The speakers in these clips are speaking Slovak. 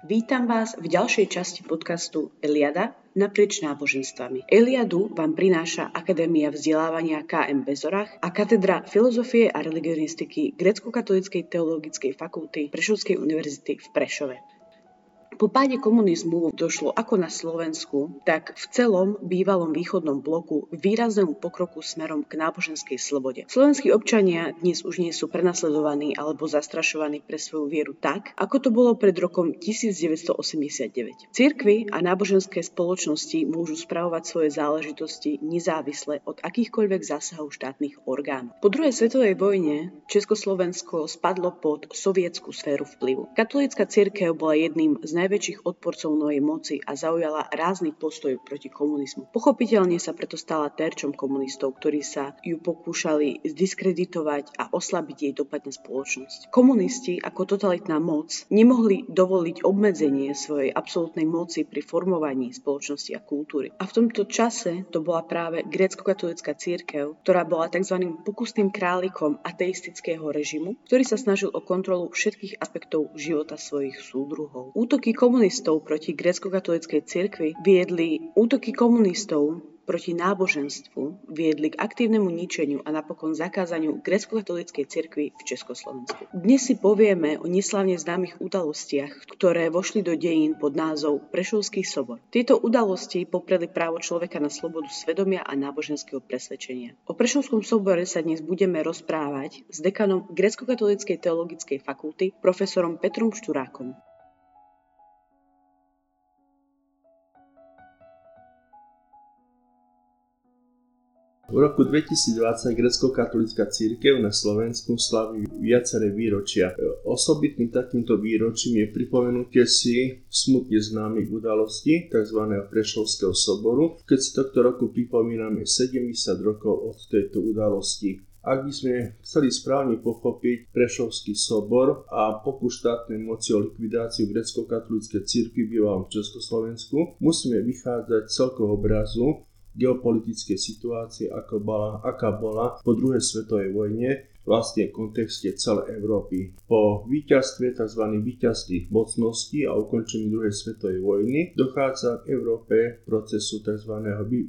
Vítam vás v ďalšej časti podcastu Eliada naprieč náboženstvami. Eliadu vám prináša Akadémia vzdelávania KM Bezorach a Katedra filozofie a religionistiky Grecko-katolíckej teologickej fakulty Prešovskej univerzity v Prešove. Po páde komunizmu došlo ako na Slovensku, tak v celom bývalom východnom bloku výraznému pokroku smerom k náboženskej slobode. Slovenskí občania dnes už nie sú prenasledovaní alebo zastrašovaní pre svoju vieru tak, ako to bolo pred rokom 1989. Cirkvy a náboženské spoločnosti môžu spravovať svoje záležitosti nezávisle od akýchkoľvek zásahov štátnych orgánov. Po druhej svetovej vojne Československo spadlo pod sovietskú sféru vplyvu. Katolícka cirkev bola jedným z naj najväčších odporcov novej moci a zaujala rázny postoj proti komunizmu. Pochopiteľne sa preto stala terčom komunistov, ktorí sa ju pokúšali zdiskreditovať a oslabiť jej dopad na spoločnosť. Komunisti ako totalitná moc nemohli dovoliť obmedzenie svojej absolútnej moci pri formovaní spoločnosti a kultúry. A v tomto čase to bola práve grécko-katolická církev, ktorá bola tzv. pokusným králikom ateistického režimu, ktorý sa snažil o kontrolu všetkých aspektov života svojich súdruhov. Útoky komunistov proti grécko-katolíckej cirkvi viedli útoky komunistov proti náboženstvu viedli k aktívnemu ničeniu a napokon zakázaniu grécko-katolíckej cirkvi v Československu. Dnes si povieme o neslavne známych udalostiach, ktoré vošli do dejín pod názov Prešovský sobor. Tieto udalosti popreli právo človeka na slobodu svedomia a náboženského presvedčenia. O Prešovskom sobore sa dnes budeme rozprávať s dekanom grécko-katolíckej teologickej fakulty profesorom Petrom Šturákom. V roku 2020 grecko-katolická církev na Slovensku slaví viaceré výročia. Osobitným takýmto výročím je pripomenutie si smutne známych udalostí tzv. Prešovského soboru, keď si tohto roku pripomíname 70 rokov od tejto udalosti. Ak by sme chceli správne pochopiť Prešovský sobor a pokus štátnej moci o likvidáciu grecko-katolíckej bývalom v Československu, musíme vychádzať celkovo obrazu geopolitickej situácie, ako bola, aká bola po druhej svetovej vojne, vlastne v kontexte celej Európy. Po víťazstve tzv. víťazstvých mocností a ukončení druhej svetovej vojny dochádza k Európe procesu tzv.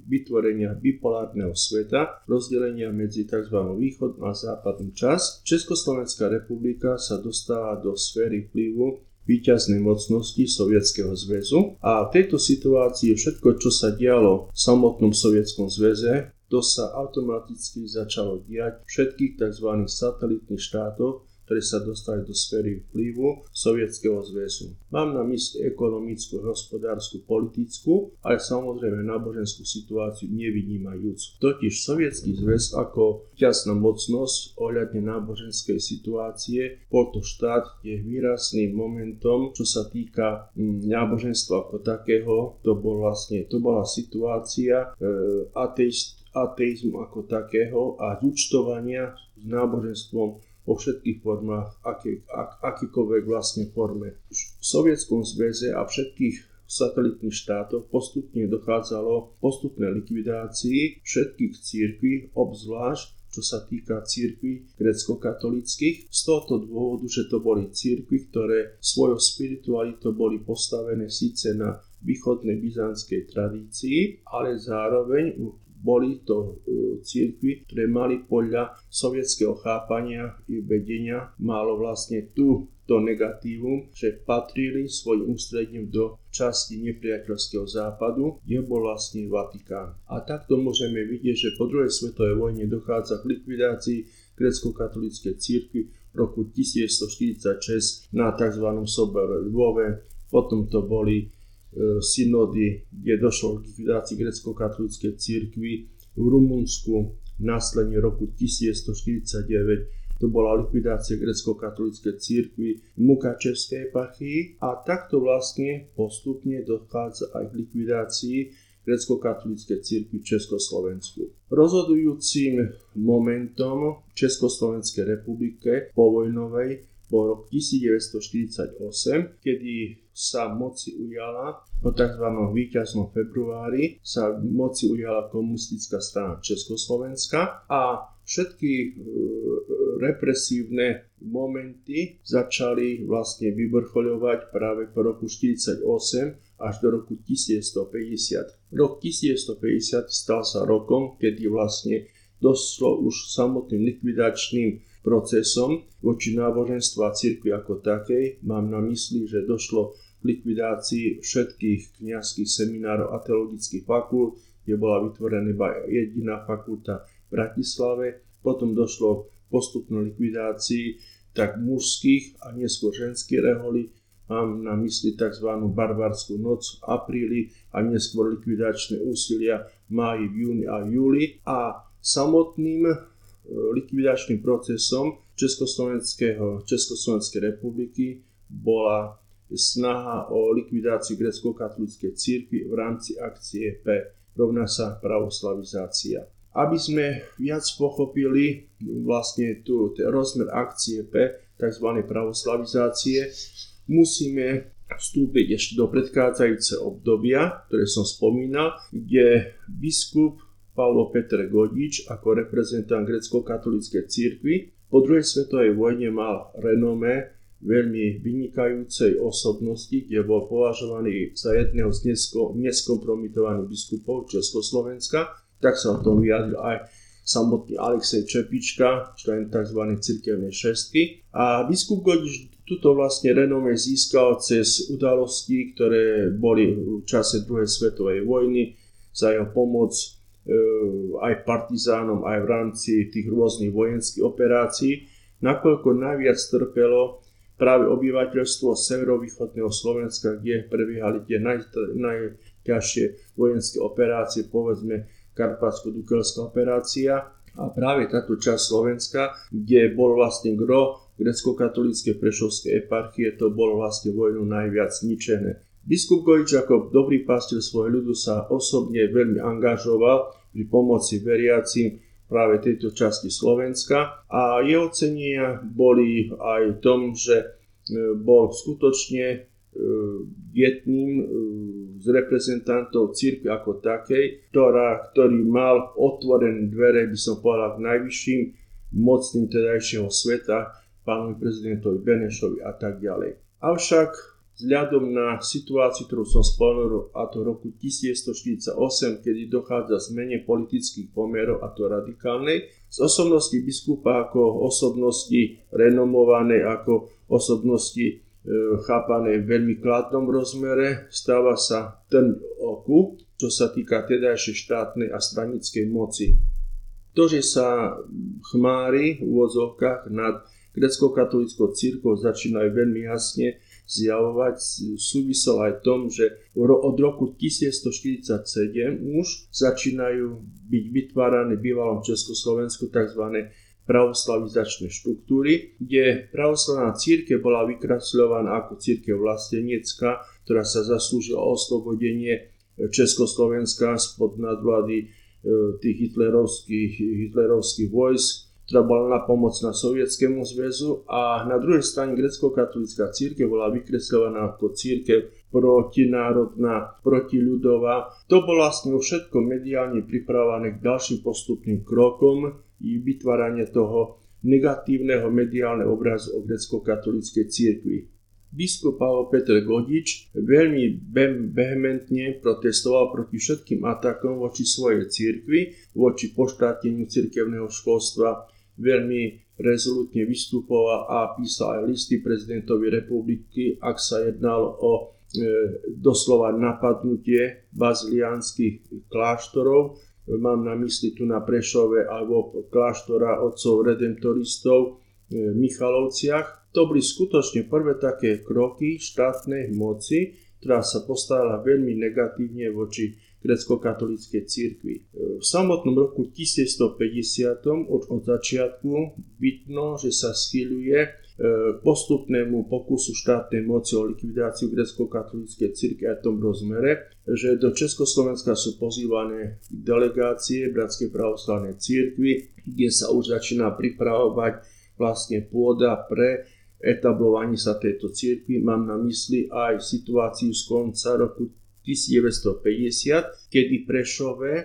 vytvorenia bipolárneho sveta, rozdelenia medzi tzv. východnú a západnú časť. Československá republika sa dostáva do sféry vplyvu víťaznej mocnosti Sovietskeho zväzu a v tejto situácii všetko, čo sa dialo v samotnom Sovietskom zväze, to sa automaticky začalo diať všetkých tzv. satelitných štátoch, ktoré sa dostali do sféry vplyvu Sovietskeho zväzu. Mám na mysli ekonomickú, hospodárskú, politickú, ale samozrejme náboženskú situáciu nevynímajúc. Totiž Sovietský zväz ako ťasná mocnosť ohľadne náboženskej situácie bol to štát, kde výrazným momentom, čo sa týka mm, náboženstva ako takého, to, bol vlastne, to bola situácia e, ateist, ateizmu ako takého a zúčtovania s náboženstvom vo všetkých formách, aké, ak, akýkoľvek vlastne forme. V Sovietskom zväze a všetkých satelitných štátoch postupne dochádzalo postupnej likvidácii všetkých církví, obzvlášť čo sa týka církví grecko-katolických, z tohoto dôvodu, že to boli církvy, ktoré svojou spiritualitou boli postavené síce na východnej byzantskej tradícii, ale zároveň boli to e, církvy, ktoré mali podľa sovietského chápania i vedenia, malo vlastne tu to negatívum, že patrili svojim ústredím do časti nepriateľského západu, kde bol vlastne Vatikán. A takto môžeme vidieť, že po druhej svetovej vojne dochádza k likvidácii grecko-katolíckej církvy v roku 1946 na tzv. sobore Lvove, potom to boli E, synody, kde došlo k likvidácii grecko-katolíckej církvy v Rumunsku následne roku 1149 to bola likvidácia grecko-katolíckej církvy v Mukačevskej eparchii a takto vlastne postupne dochádza aj k likvidácii grecko-katolíckej církvy v Československu. Rozhodujúcim momentom v Československej republike povojnovej bol rok 1948, kedy sa moci ujala po tzv. víťaznom februári sa moci ujala komunistická strana Československa a všetky e, represívne momenty začali vlastne vyvrchoľovať práve po roku 1948 až do roku 1150. Rok 1150 stal sa rokom, kedy vlastne došlo už samotným likvidačným procesom voči náboženstvu a cirkvi ako takej. Mám na mysli, že došlo k likvidácii všetkých kniazských seminárov a teologických fakult, kde bola vytvorená iba jediná fakulta v Bratislave. Potom došlo k postupnej likvidácii tak mužských a neskôr ženských reholí. Mám na mysli tzv. barbarskú noc v apríli a neskôr likvidačné úsilia v máji, v júni a v júli. A samotným likvidačným procesom Československého, Československej republiky bola snaha o likvidáciu grecko-katolíckej církvy v rámci akcie P rovná sa pravoslavizácia. Aby sme viac pochopili vlastne tu rozmer akcie P, tzv. pravoslavizácie, musíme vstúpiť ešte do predchádzajúceho obdobia, ktoré som spomínal, kde biskup Pavlo Petr Godič ako reprezentant grecko-katolíckej církvy po druhej svetovej vojne mal renome veľmi vynikajúcej osobnosti, kde bol považovaný za jedného z neskompromitovaných biskupov Československa, tak sa o tom vyjadril aj samotný Alexej Čepička, člen tzv. cirkevnej šestky. A biskup Godič tuto vlastne renome získal cez udalosti, ktoré boli v čase druhej svetovej vojny, za jeho pomoc aj partizánom, aj v rámci tých rôznych vojenských operácií, nakoľko najviac trpelo práve obyvateľstvo severovýchodného Slovenska, kde prebiehali tie naj, najťažšie vojenské operácie, povedzme Karpatsko-Dukelská operácia a práve táto časť Slovenska, kde bol vlastne gro grecko-katolíckej prešovskej eparchie, to bolo vlastne vojnu najviac zničené. Biskup Gojič ako dobrý pastier svojho ľudu sa osobne veľmi angažoval pri pomoci veriacim práve tejto časti Slovenska a jeho cenia boli aj v tom, že e, bol skutočne e, jedným e, z reprezentantov církvy ako takej, ktorá, ktorý mal otvorené dvere, by som povedal, k najvyšším mocným tedajšieho sveta, pánovi prezidentovi Benešovi a tak ďalej. Avšak vzhľadom na situáciu, ktorú som spomenul, a to roku 1948, kedy dochádza zmene politických pomerov, a to radikálnej, z osobnosti biskupa ako osobnosti renomovanej, ako osobnosti e, chápanej v veľmi kladnom rozmere, stáva sa ten oku, čo sa týka tedajšej štátnej a stranickej moci. To, že sa chmári v úvodzovkách nad grecko-katolickou církou začínajú veľmi jasne zjavovať, súvisel aj tom, že od roku 1147 už začínajú byť vytvárané v bývalom Československu tzv. pravoslavizačné štruktúry, kde pravoslavná církev bola vykresľovaná ako církev vlastenecká, ktorá sa zaslúžila o oslobodenie Československa spod nadvlády e, tých hitlerovských, hitlerovských vojsk ktorá bola na pomoc na Sovietskému zväzu a na druhej strane grecko-katolická církev bola vykresľovaná ako církev protinárodná, protiľudová. To bolo vlastne všetko mediálne pripravované k ďalším postupným krokom i vytváranie toho negatívneho mediálneho obrazu o grecko-katolíckej církvi. Biskup Pavel Petr Godič veľmi vehementne protestoval proti všetkým atakom voči svojej církvi, voči poštáteniu cirkevného školstva, veľmi rezolutne vystupoval a písal aj listy prezidentovi republiky, ak sa jednalo o e, doslova napadnutie baziliánskych kláštorov. Mám na mysli tu na Prešove alebo kláštora otcov redemptoristov v Michalovciach. To boli skutočne prvé také kroky štátnej moci, ktorá sa postavila veľmi negatívne voči grecko-katolíckej církvy. V samotnom roku 1150 od, od začiatku vidno, že sa schýľuje e, postupnému pokusu štátnej moci o likvidáciu grecko-katolíckej církvy a tom rozmere, že do Československa sú pozývané delegácie Bratskej pravoslavnej církvy, kde sa už začína pripravovať vlastne pôda pre etablovanie sa tejto církvy. Mám na mysli aj situáciu z konca roku 1950, kedy Prešove e,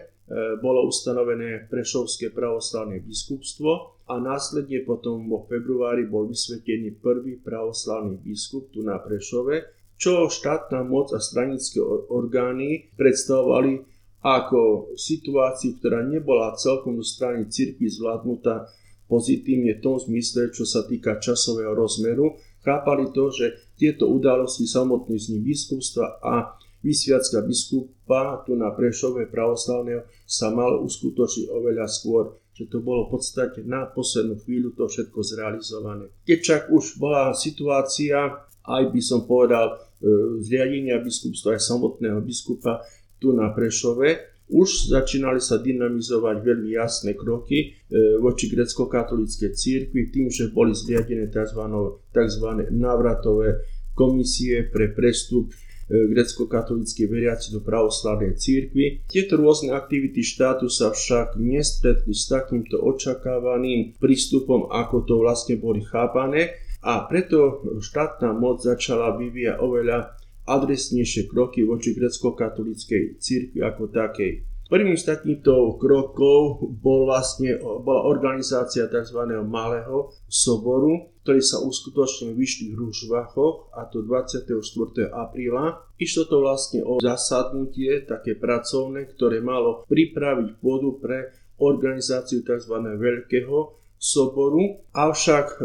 bolo ustanovené Prešovské pravoslavné biskupstvo a následne potom vo februári bol vysvetený prvý pravoslavný biskup tu na Prešove, čo štátna moc a stranické orgány predstavovali ako situáciu, ktorá nebola celkom zo strany cirkvi zvládnutá pozitívne v tom zmysle, čo sa týka časového rozmeru. Chápali to, že tieto udalosti samotný z biskupstva a vysviacka biskupa tu na Prešove pravoslavného sa mal uskutočniť oveľa skôr že to bolo v podstate na poslednú chvíľu to všetko zrealizované. Keď však už bola situácia, aj by som povedal, e, zriadenia biskupstva aj samotného biskupa tu na Prešove, už začínali sa dynamizovať veľmi jasné kroky e, voči grecko-katolíckej církvi tým, že boli zriadené tzv. tzv. návratové komisie pre prestup E, grecko-katolíckí veriaci do pravoslavnej církvy. Tieto rôzne aktivity štátu sa však nestretli s takýmto očakávaným prístupom, ako to vlastne boli chápané a preto štátna moc začala vyvíjať oveľa adresnejšie kroky voči grecko-katolíckej církvi ako takej. Prvým z takýchto krokov bol vlastne, bola organizácia tzv. malého soboru, ktorý sa uskutočnil v Vyšných Rúžvachoch a to 24. apríla. Išlo to vlastne o zasadnutie také pracovné, ktoré malo pripraviť pôdu pre organizáciu tzv. veľkého soboru, avšak e,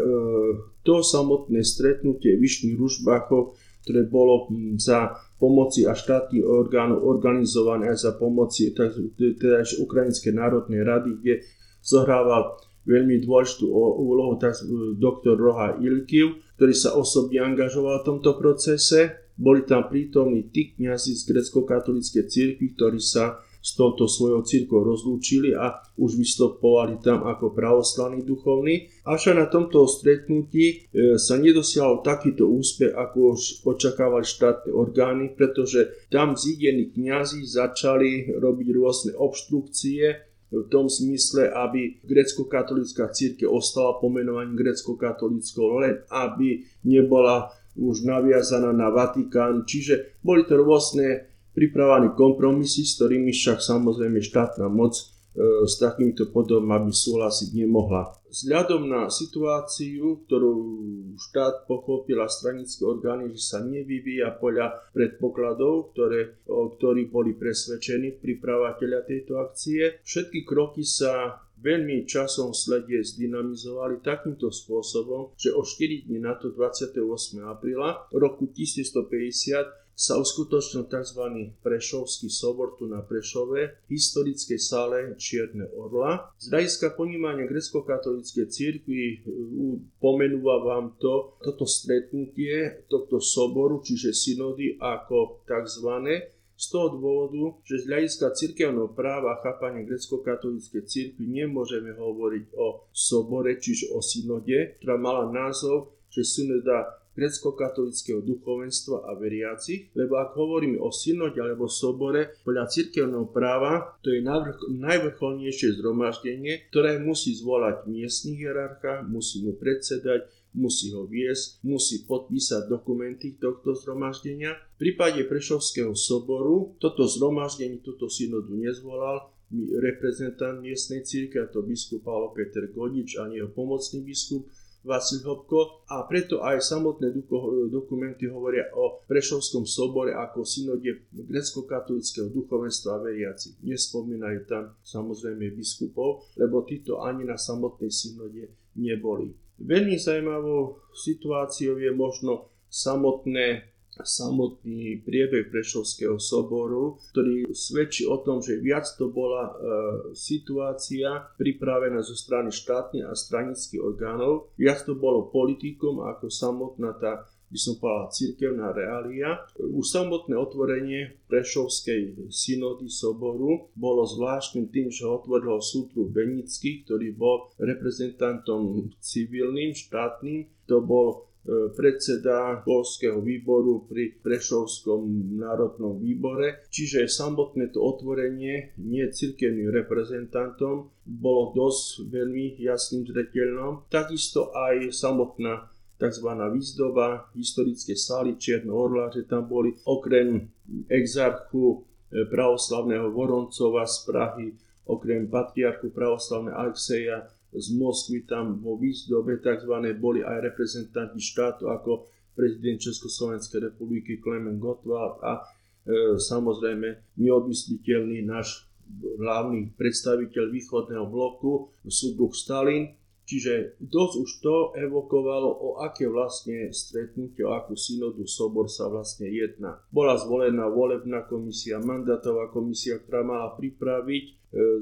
to samotné stretnutie Vyšných Rúžvachoch, ktoré bolo za pomoci a štátnych orgánov organizované za pomoci teda Ukrajinskej národnej rady, kde zohrával veľmi dôležitú úlohu doktor Roha Ilkiv, ktorý sa osobne angažoval v tomto procese. Boli tam prítomní tí kniazy z grecko-katolíckej cirkvi, ktorí sa s touto svojou církou rozlúčili a už vystupovali tam ako pravoslavní duchovní. Avšak na tomto stretnutí e, sa nedosiahol takýto úspech, ako už očakávali štátne orgány, pretože tam zídení kňazi začali robiť rôzne obštrukcie, v tom smysle, aby grecko-katolická církev ostala pomenovaním grecko-katolickou, len aby nebola už naviazaná na Vatikán. Čiže boli to rôzne pripravené kompromisy, s ktorými však samozrejme štátna moc e, s takýmito podobami súhlasiť nemohla. Vzhľadom na situáciu, ktorú štát pochopil a stranické orgány, že sa nevyvíja podľa predpokladov, ktoré, o ktorých boli presvedčení pripravateľia tejto akcie, všetky kroky sa veľmi časom sledie zdynamizovali takýmto spôsobom, že o 4 dní na to 28. apríla roku 1150 sa uskutočnil tzv. Prešovský sobor tu na Prešove historickej sále Čierne Orla. Z hľadiska ponímania grecko-katolíckej církvy pomenúva vám to, toto stretnutie tohto soboru, čiže synody ako tzv. Z toho dôvodu, že z hľadiska cirkevného práva a chápania grecko-katolíckej církvy nemôžeme hovoriť o sobore, čiže o synode, ktorá mala názov, že synoda grecko-katolického duchovenstva a veriacich, lebo ak hovoríme o synode alebo sobore, podľa cirkevného práva, to je najvrcholnejšie zhromaždenie, ktoré musí zvolať miestnych hierarcha, musí mu predsedať, musí ho viesť, musí podpísať dokumenty tohto zhromaždenia. V prípade Prešovského soboru toto zhromaždenie, túto synodu nezvolal, reprezentant miestnej círky, a to biskup Paolo Peter Godič a jeho pomocný biskup, Vasil Hopko a preto aj samotné dokumenty hovoria o Prešovskom sobore ako synode grecko-katolického duchovenstva a veriaci. Nespomínajú tam samozrejme biskupov, lebo títo ani na samotnej synode neboli. Veľmi zaujímavou situáciou je možno samotné samotný priebeh Prešovského soboru, ktorý svedčí o tom, že viac to bola e, situácia pripravená zo strany štátnych a stranických orgánov, viac to bolo politikom ako samotná tá by som povedal, církevná reália. Už samotné otvorenie Prešovskej synody soboru bolo zvláštnym tým, že otvoril súdru Benický, ktorý bol reprezentantom civilným, štátnym. To bol predseda školského výboru pri Prešovskom národnom výbore, čiže samotné to otvorenie nie cirkevným reprezentantom bolo dosť veľmi jasným zreteľnom. Takisto aj samotná tzv. výzdoba historické sály Čierno Orla, že tam boli okrem exarchu e, pravoslavného Voroncova z Prahy, okrem patriarchu pravoslavného Alexeja z Moskvy tam vo výzdobe tzv. boli aj reprezentanti štátu ako prezident Československej republiky Klement Gottwald a e, samozrejme neodmysliteľný náš hlavný predstaviteľ východného bloku, súdruh Stalin, Čiže dosť už to evokovalo, o aké vlastne stretnutie, o akú synodu sobor sa vlastne jedná. Bola zvolená volebná komisia, mandátová komisia, ktorá mala pripraviť e,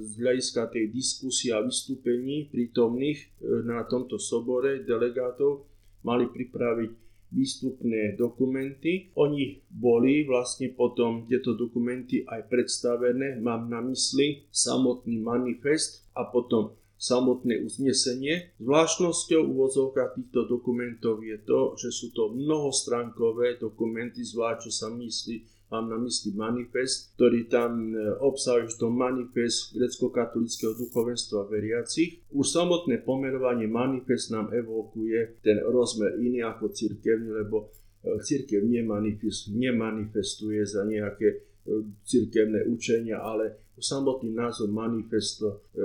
z hľadiska tej diskusie a vystúpení prítomných e, na tomto sobore delegátov, mali pripraviť výstupné dokumenty. Oni boli vlastne potom tieto dokumenty aj predstavené, mám na mysli samotný manifest a potom samotné uznesenie. Zvláštnosťou uvozovka týchto dokumentov je to, že sú to mnohostránkové dokumenty, zvlášť čo sa myslí mám na mysli manifest, ktorý tam e, obsahuje to manifest grecko-katolického duchovenstva veriacich. Už samotné pomenovanie manifest nám evokuje ten rozmer iný ako cirkevný, lebo e, církev nemanifestuje za nejaké cirkevné učenia, ale samotný názov manifesto e,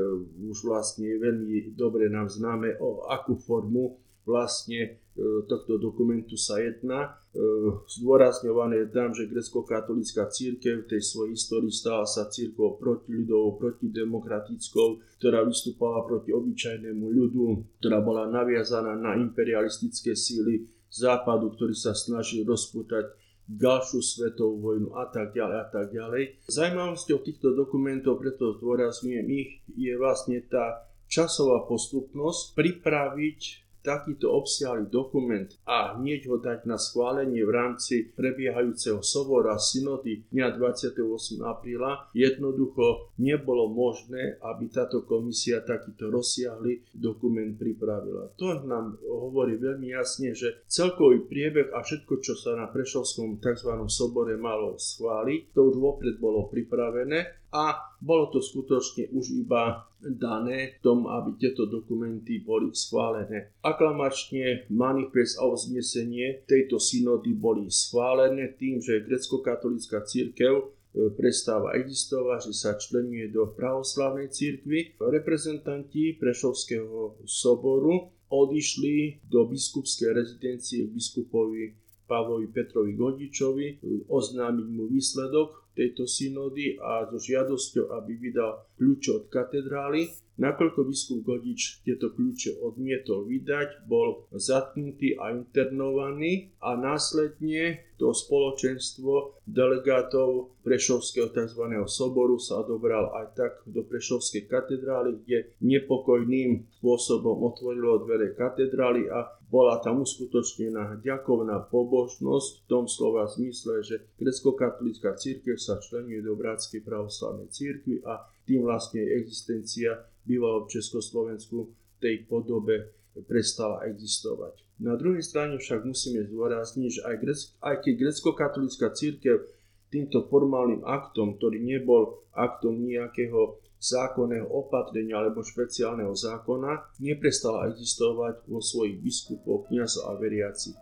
už vlastne veľmi dobre nám známe, o akú formu vlastne e, tohto dokumentu sa jedná. E, zdôrazňované je tam, že grecko-katolická církev v tej svojej histórii stala sa církou protiludovou, protidemokratickou, ktorá vystúpala proti obyčajnému ľudu, ktorá bola naviazaná na imperialistické síly západu, ktorý sa snažil rozputať ďalšiu svetovú vojnu a tak ďalej a tak ďalej. Zajímavosťou týchto dokumentov, preto zdôrazňujem ich, je vlastne tá časová postupnosť pripraviť takýto obsiahly dokument a hneď ho dať na schválenie v rámci prebiehajúceho sobora synody dňa 28. apríla, jednoducho nebolo možné, aby táto komisia takýto rozsiahly dokument pripravila. To nám hovorí veľmi jasne, že celkový priebeh a všetko, čo sa na Prešovskom tzv. sobore malo schváliť, to už vopred bolo pripravené a bolo to skutočne už iba dané tom, aby tieto dokumenty boli schválené. Aklamačne manifest a uznesenie tejto synody boli schválené tým, že grecko-katolická církev e, prestáva existovať, že sa členuje do pravoslavnej církvy. Reprezentanti Prešovského soboru odišli do biskupskej rezidencie biskupovi Pavlovi Petrovi Godičovi, oznámiť mu výsledok tejto synody a so žiadosťou, aby vydal kľúče od katedrály. Nakoľko biskup Godič tieto kľúče odmietol vydať, bol zatknutý a internovaný a následne to spoločenstvo delegátov Prešovského tzv. soboru sa odobral aj tak do Prešovskej katedrály, kde nepokojným spôsobom otvorilo dvere katedrály a bola tam uskutočnená ďakovná pobožnosť v tom slova zmysle, že grecko-katolická církev sa členuje do Bratskej pravoslavnej církvy a tým vlastne existencia bývala v Československu v tej podobe prestala existovať. Na druhej strane však musíme zdôrazniť, že aj, grec, aj keď grecko-katolická církev týmto formálnym aktom, ktorý nebol aktom nejakého zákonného opatrenia alebo špeciálneho zákona, neprestala existovať vo svojich biskupoch, kniazov a veriacich.